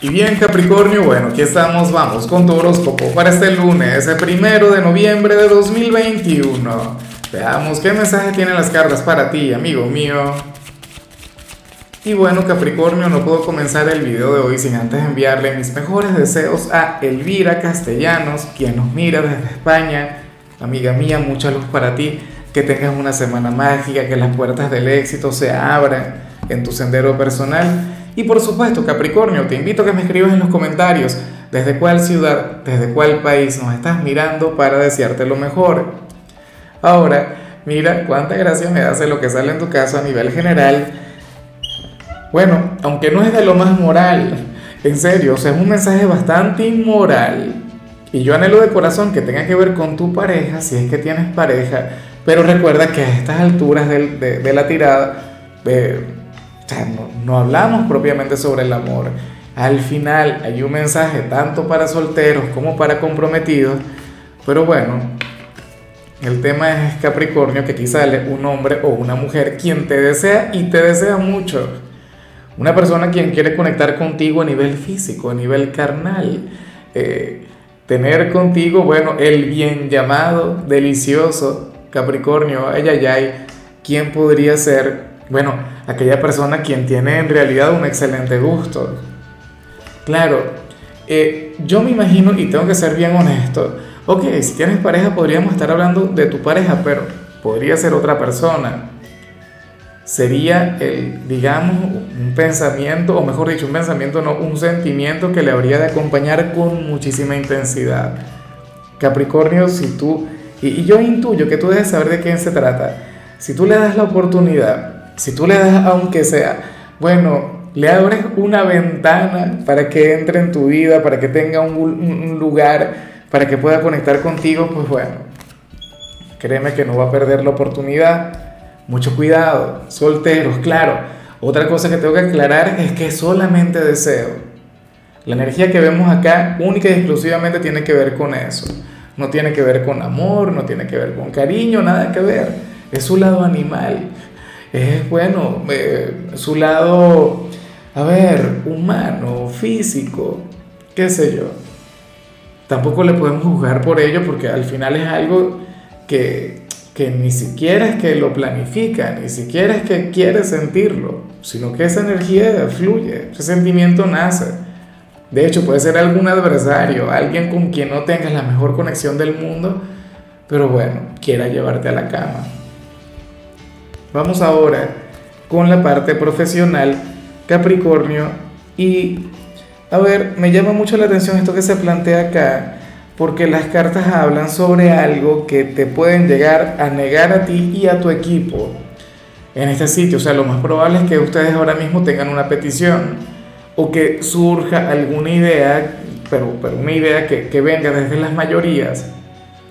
Y bien Capricornio, bueno, aquí estamos, vamos con tu horóscopo para este lunes, el primero de noviembre de 2021. Veamos qué mensaje tienen las cartas para ti, amigo mío. Y bueno Capricornio, no puedo comenzar el video de hoy sin antes enviarle mis mejores deseos a Elvira Castellanos, quien nos mira desde España. Amiga mía, mucha luz para ti, que tengas una semana mágica, que las puertas del éxito se abran en tu sendero personal y por supuesto, Capricornio, te invito a que me escribas en los comentarios desde cuál ciudad, desde cuál país nos estás mirando para desearte lo mejor. Ahora, mira cuánta gracia me hace lo que sale en tu caso a nivel general. Bueno, aunque no es de lo más moral, en serio, o sea, es un mensaje bastante inmoral. Y yo anhelo de corazón que tenga que ver con tu pareja, si es que tienes pareja, pero recuerda que a estas alturas de, de la tirada, eh, no, hablamos propiamente sobre el amor. Al final hay un mensaje tanto para solteros como para comprometidos, pero bueno, el tema es Capricornio, que aquí sale un hombre o una mujer quien te desea y te desea mucho. Una persona quien quiere conectar contigo a nivel físico, a nivel carnal. Eh, tener contigo, bueno, el bien llamado, delicioso Capricornio, ay, ay, ay, ¿quién podría ser bueno, aquella persona quien tiene en realidad un excelente gusto. Claro, eh, yo me imagino, y tengo que ser bien honesto, ok, si tienes pareja podríamos estar hablando de tu pareja, pero podría ser otra persona. Sería el, digamos, un pensamiento, o mejor dicho, un pensamiento, no, un sentimiento que le habría de acompañar con muchísima intensidad. Capricornio, si tú, y, y yo intuyo que tú debes saber de quién se trata, si tú le das la oportunidad si tú le das, aunque sea, bueno, le abres una ventana para que entre en tu vida, para que tenga un, lugar, para que pueda conectar contigo, pues bueno, créeme que no va a perder la oportunidad. Mucho cuidado, solteros, claro. Otra cosa que tengo que aclarar es que solamente deseo. La energía que vemos acá única y exclusivamente tiene que ver con eso. No tiene que ver con amor, no tiene que ver con cariño, nada que ver. Es su lado animal es, bueno, eh, su lado, a ver, humano, físico, qué sé yo. Tampoco le podemos juzgar por ello porque al final es algo que, que ni siquiera es que lo planifica, ni siquiera es que quiere sentirlo, sino que esa energía fluye, ese sentimiento nace. De hecho, puede ser algún adversario, alguien con quien no tengas la mejor conexión del mundo, pero bueno, quiera llevarte a la cama. Vamos ahora con la parte profesional, Capricornio. Y, a ver, me llama mucho la atención esto que se plantea acá, porque las cartas hablan sobre algo que te pueden llegar a negar a ti y a tu equipo en este sitio. O sea, lo más probable es que ustedes ahora mismo tengan una petición o que surja alguna idea, pero, pero una idea que, que venga desde las mayorías,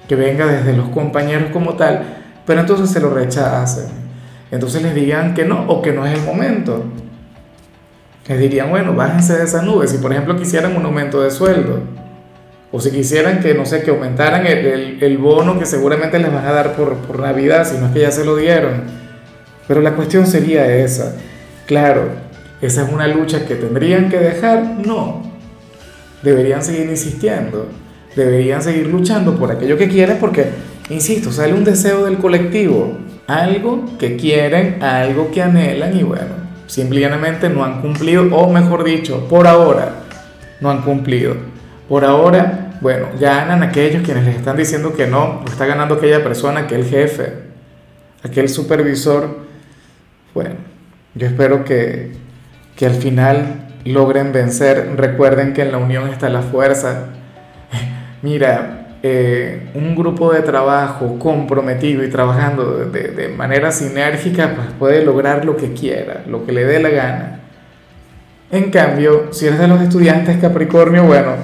que venga desde los compañeros como tal, pero entonces se lo rechazan entonces les digan que no o que no es el momento. Les dirían, bueno, bájense de esa nube. Si por ejemplo quisieran un aumento de sueldo, o si quisieran que, no sé, que aumentaran el, el, bono que seguramente les van a dar por, por Navidad, si no es que ya se lo dieron. Pero la cuestión sería esa. Claro, esa es una lucha que tendrían que dejar. No. Deberían seguir insistiendo. Deberían seguir luchando por aquello que quieren porque, insisto, sale un deseo del colectivo algo que quieren, algo que anhelan y bueno, simplemente no han cumplido, o mejor dicho, por ahora no han cumplido. Por ahora, bueno, ganan aquellos quienes les están diciendo que no, está ganando aquella persona, aquel jefe, aquel supervisor. Bueno, yo espero que, que al final logren vencer. Recuerden que en la unión está la fuerza. Mira, eh, un grupo de trabajo comprometido y trabajando de, manera sinérgica, pues puede lograr lo que quiera, lo que le dé la gana. En cambio, si eres de los estudiantes Capricornio, bueno,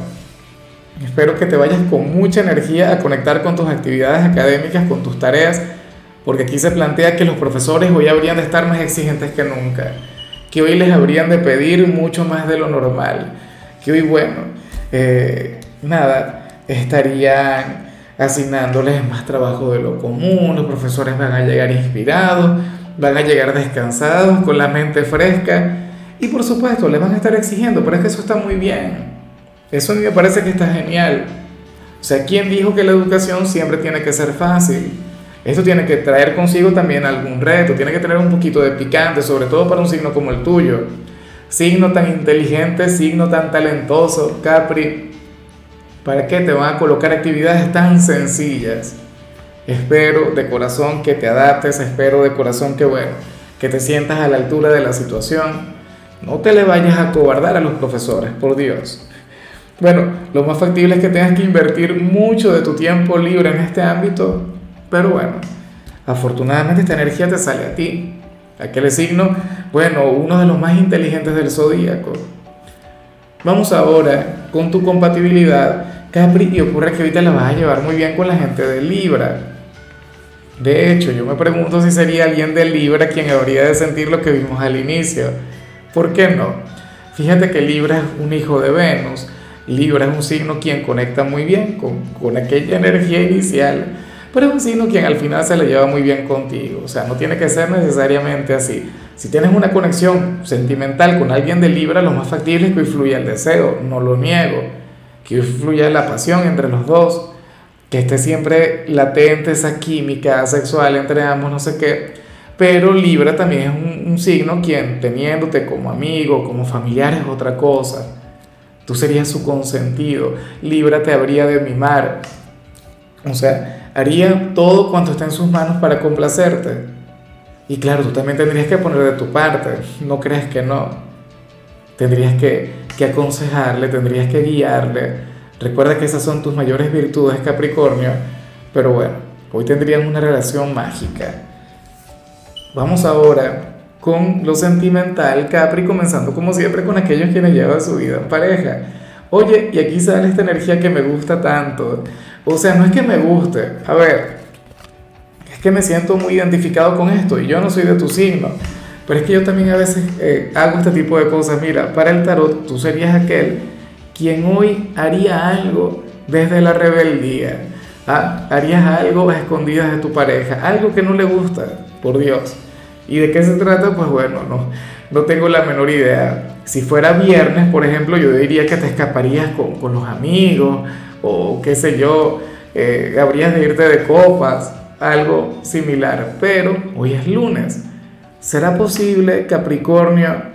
espero que te vayas con mucha energía a conectar con tus actividades académicas, con tus tareas, porque aquí se plantea que los profesores hoy habrían de estar más exigentes que nunca, que hoy les habrían de pedir mucho más de lo normal, que hoy, bueno, eh, nada, estarían asignándoles más trabajo de lo común, los profesores van a llegar inspirados, van a llegar descansados, con la mente fresca, Y por supuesto, le van a estar exigiendo, pero es que eso está muy bien. Eso a mí me parece que está genial. O sea, ¿quién dijo que la educación siempre tiene que ser fácil? Esto tiene que traer consigo también algún reto, tiene que tener un poquito de picante, sobre todo para un signo como el tuyo. Signo tan inteligente, signo tan talentoso, Capri. ¿Para qué te van a colocar actividades tan sencillas? Espero de corazón que te adaptes, espero de corazón que, bueno, que te sientas a la altura de la situación. No te le vayas a cobardar a los profesores, por Dios. Bueno, lo más factible es que tengas que invertir mucho de tu tiempo libre en este ámbito pero bueno, afortunadamente esta energía te sale a ti. Aquel signo, bueno, uno de los más inteligentes del zodíaco. Vamos ahora con tu compatibilidad, Capri, y ocurre que ahorita la vas a llevar muy bien con la gente de Libra. De hecho, yo me pregunto si sería alguien de Libra quien habría de sentir lo que vimos al inicio. ¿Por qué no? Fíjate que Libra es un hijo de Venus. Libra es un signo quien conecta muy bien con, con aquella energía inicial pero es un signo quien al final se le lleva muy bien contigo. O sea, no tiene que ser necesariamente así. Si tienes una conexión sentimental con alguien de Libra, lo más factible es que influya el deseo, no lo niego, que influya la pasión entre los dos, que esté siempre latente esa química sexual entre ambos, no sé qué. Pero Libra también es un, signo quien teniéndote como amigo, como familiar es otra cosa. Tú serías su consentido. Libra te habría de mimar. O sea, haría todo cuanto está en sus manos para complacerte. Y claro, tú también tendrías que poner de tu parte, no crees que no. Tendrías que, que aconsejarle, tendrías que guiarle. Recuerda que esas son tus mayores virtudes, Capricornio. Pero bueno, hoy tendrían una relación mágica. Vamos ahora con lo sentimental, Capri, comenzando como siempre con aquellos quienes llevan su vida en pareja. Oye, y aquí sale esta energía que me gusta tanto. O sea, no es que me guste, a ver, que me siento muy identificado con esto y yo no soy de tu signo, pero es que yo también a veces eh, hago este tipo de cosas. Mira, para el tarot tú serías aquel quien hoy haría algo desde la rebeldía. ¿ah? Harías algo a escondidas de tu pareja, algo que no le gusta, por Dios. ¿Y de qué se trata? Pues bueno, no, no tengo la menor idea. Si fuera viernes, por ejemplo, yo diría que te escaparías con, con los amigos o qué sé yo, eh, habrías de irte de copas, algo similar. Pero hoy es lunes. ¿Será posible, Capricornio,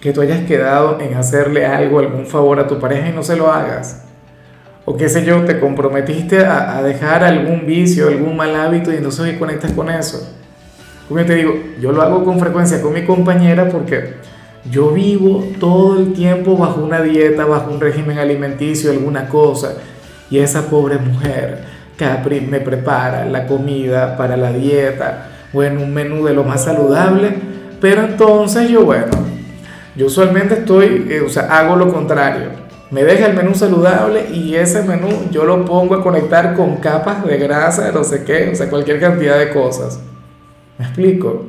que tú hayas quedado en hacerle algo, algún favor a tu pareja y no se lo hagas? O qué sé yo, te comprometiste a, dejar algún vicio, algún mal hábito y entonces hoy conectas con eso. Como yo te digo, yo lo hago con frecuencia con mi compañera porque yo vivo todo el tiempo bajo una dieta, bajo un régimen alimenticio, alguna cosa. Y esa pobre mujer, Capri, me prepara la comida para la dieta, bueno, un menú de lo más saludable. Pero entonces yo, bueno, yo usualmente estoy, eh, o sea, hago lo contrario. Me deja el menú saludable y ese menú yo lo pongo a conectar con capas de grasa, no sé qué, o sea, cualquier cantidad de cosas. ¿Me explico?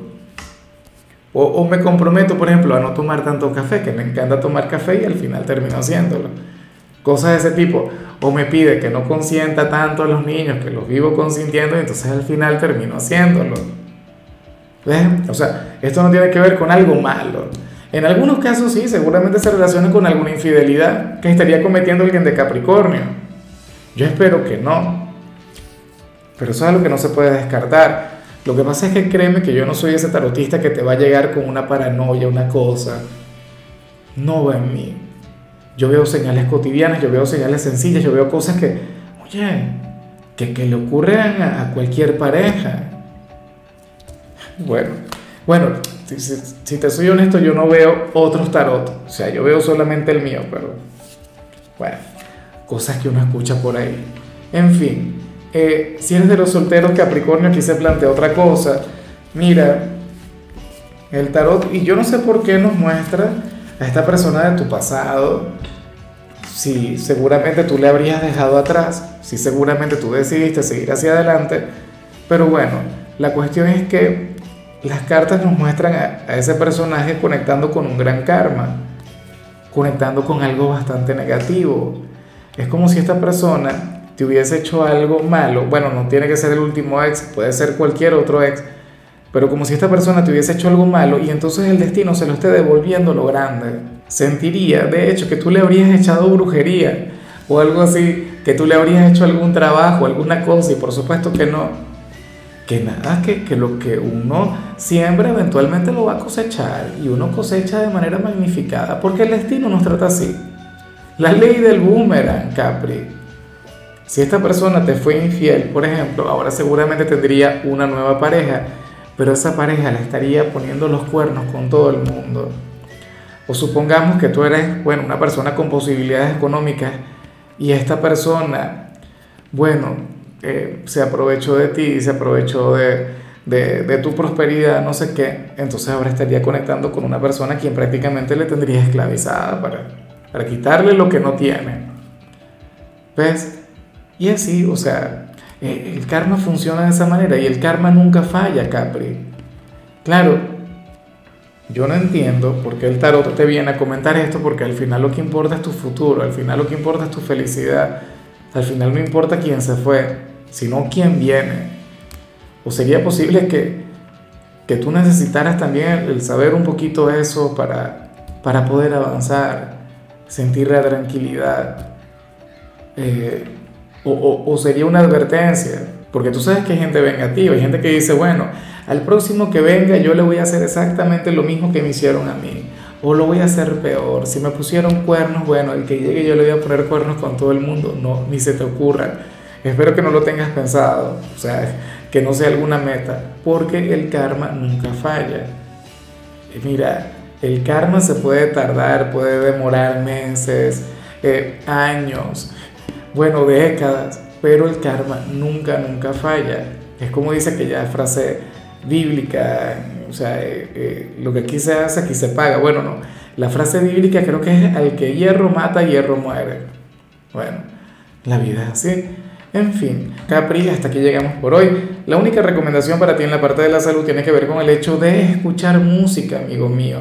O, me comprometo, por ejemplo, a no tomar tanto café, que me encanta tomar café y al final termino haciéndolo. Cosas de ese tipo. O me pide que no consienta tanto a los niños, que los vivo consintiendo y entonces al final termino haciéndolo. ¿Ves? O sea, esto no tiene que ver con algo malo. En algunos casos sí, seguramente se relaciona con alguna infidelidad que estaría cometiendo alguien de Capricornio. Yo espero que no. Pero eso es algo que no se puede descartar. Lo que pasa es que créeme que yo no soy ese tarotista que te va a llegar con una paranoia, una cosa. No va en mí. Yo veo señales cotidianas, yo veo señales sencillas, yo veo cosas que, oye, que, que le ocurren a, cualquier pareja. Bueno, bueno, si, si, te soy honesto, yo no veo otros tarot. O sea, yo veo solamente el mío, pero bueno, cosas que uno escucha por ahí. En fin, eh, si eres de los solteros, Capricornio, aquí se plantea otra cosa. Mira, el tarot, y yo no sé por qué nos muestra a esta persona de tu pasado, si seguramente tú le habrías dejado atrás, si seguramente tú decidiste seguir hacia adelante, pero bueno, la cuestión es que las cartas nos muestran a ese personaje conectando con un gran karma, conectando con algo bastante negativo. Es como si esta persona te hubiese hecho algo malo, bueno, no tiene que ser el último ex, puede ser cualquier otro ex, pero como si esta persona te hubiese hecho algo malo y entonces el destino se lo esté devolviendo lo grande. Sentiría, de hecho, que tú le habrías echado brujería o algo así, que tú le habrías hecho algún trabajo, alguna cosa y por supuesto que no que nada, que, que, lo que uno siembra eventualmente lo va a cosechar y uno cosecha de manera magnificada, porque el destino nos trata así. La ley del boomerang, Capri. Si esta persona te fue infiel, por ejemplo, ahora seguramente tendría una nueva pareja, pero esa pareja le estaría poniendo los cuernos con todo el mundo. O supongamos que tú eres, bueno, una persona con posibilidades económicas y esta persona, bueno, eh, se aprovechó de ti, se aprovechó de, de, tu prosperidad, no sé qué, entonces ahora estaría conectando con una persona a quien prácticamente le tendría esclavizada para, para quitarle lo que no tiene. ¿Ves? Y así, o sea, eh, el karma funciona de esa manera y el karma nunca falla, Capri. Claro, yo no entiendo por qué el tarot te viene a comentar esto, porque al final lo que importa es tu futuro, al final lo que importa es tu felicidad, al final no importa quién se fue, sino quién viene. ¿O sería posible que, que tú necesitaras también el saber un poquito eso para, para poder avanzar, sentir la tranquilidad? Eh, o, sería una advertencia, porque tú sabes que hay gente vengativa, hay gente que dice, bueno, al próximo que venga yo le voy a hacer exactamente lo mismo que me hicieron a mí, o lo voy a hacer peor, si me pusieron cuernos, bueno, el que llegue yo le voy a poner cuernos con todo el mundo, no, ni se te ocurra. Espero que no lo tengas pensado, o sea, que no sea alguna meta, porque el karma nunca falla. Mira, el karma se puede tardar, puede demorar meses, eh, años, bueno, décadas, pero el karma nunca, nunca falla. Es como dice aquella frase bíblica, o sea, eh, eh, lo que aquí se hace, aquí se paga. Bueno, no, la frase bíblica creo que es al que hierro mata, hierro muere. Bueno, la vida es así. En fin, Capri, hasta aquí llegamos por hoy. La única recomendación para ti en la parte de la salud tiene que ver con el hecho de escuchar música, amigo mío.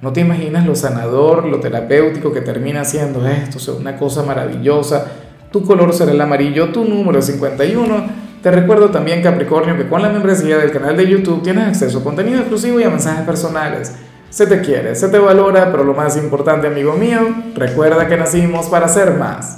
No te imaginas lo sanador, lo terapéutico que termina siendo esto, o sea, una cosa maravillosa. Tu color será el amarillo, tu número 51. Te recuerdo también, Capricornio, que con la membresía del canal de YouTube tienes acceso a contenido exclusivo y a mensajes personales. Se te quiere, se te valora, pero lo más importante, amigo mío, recuerda que nacimos para ser más.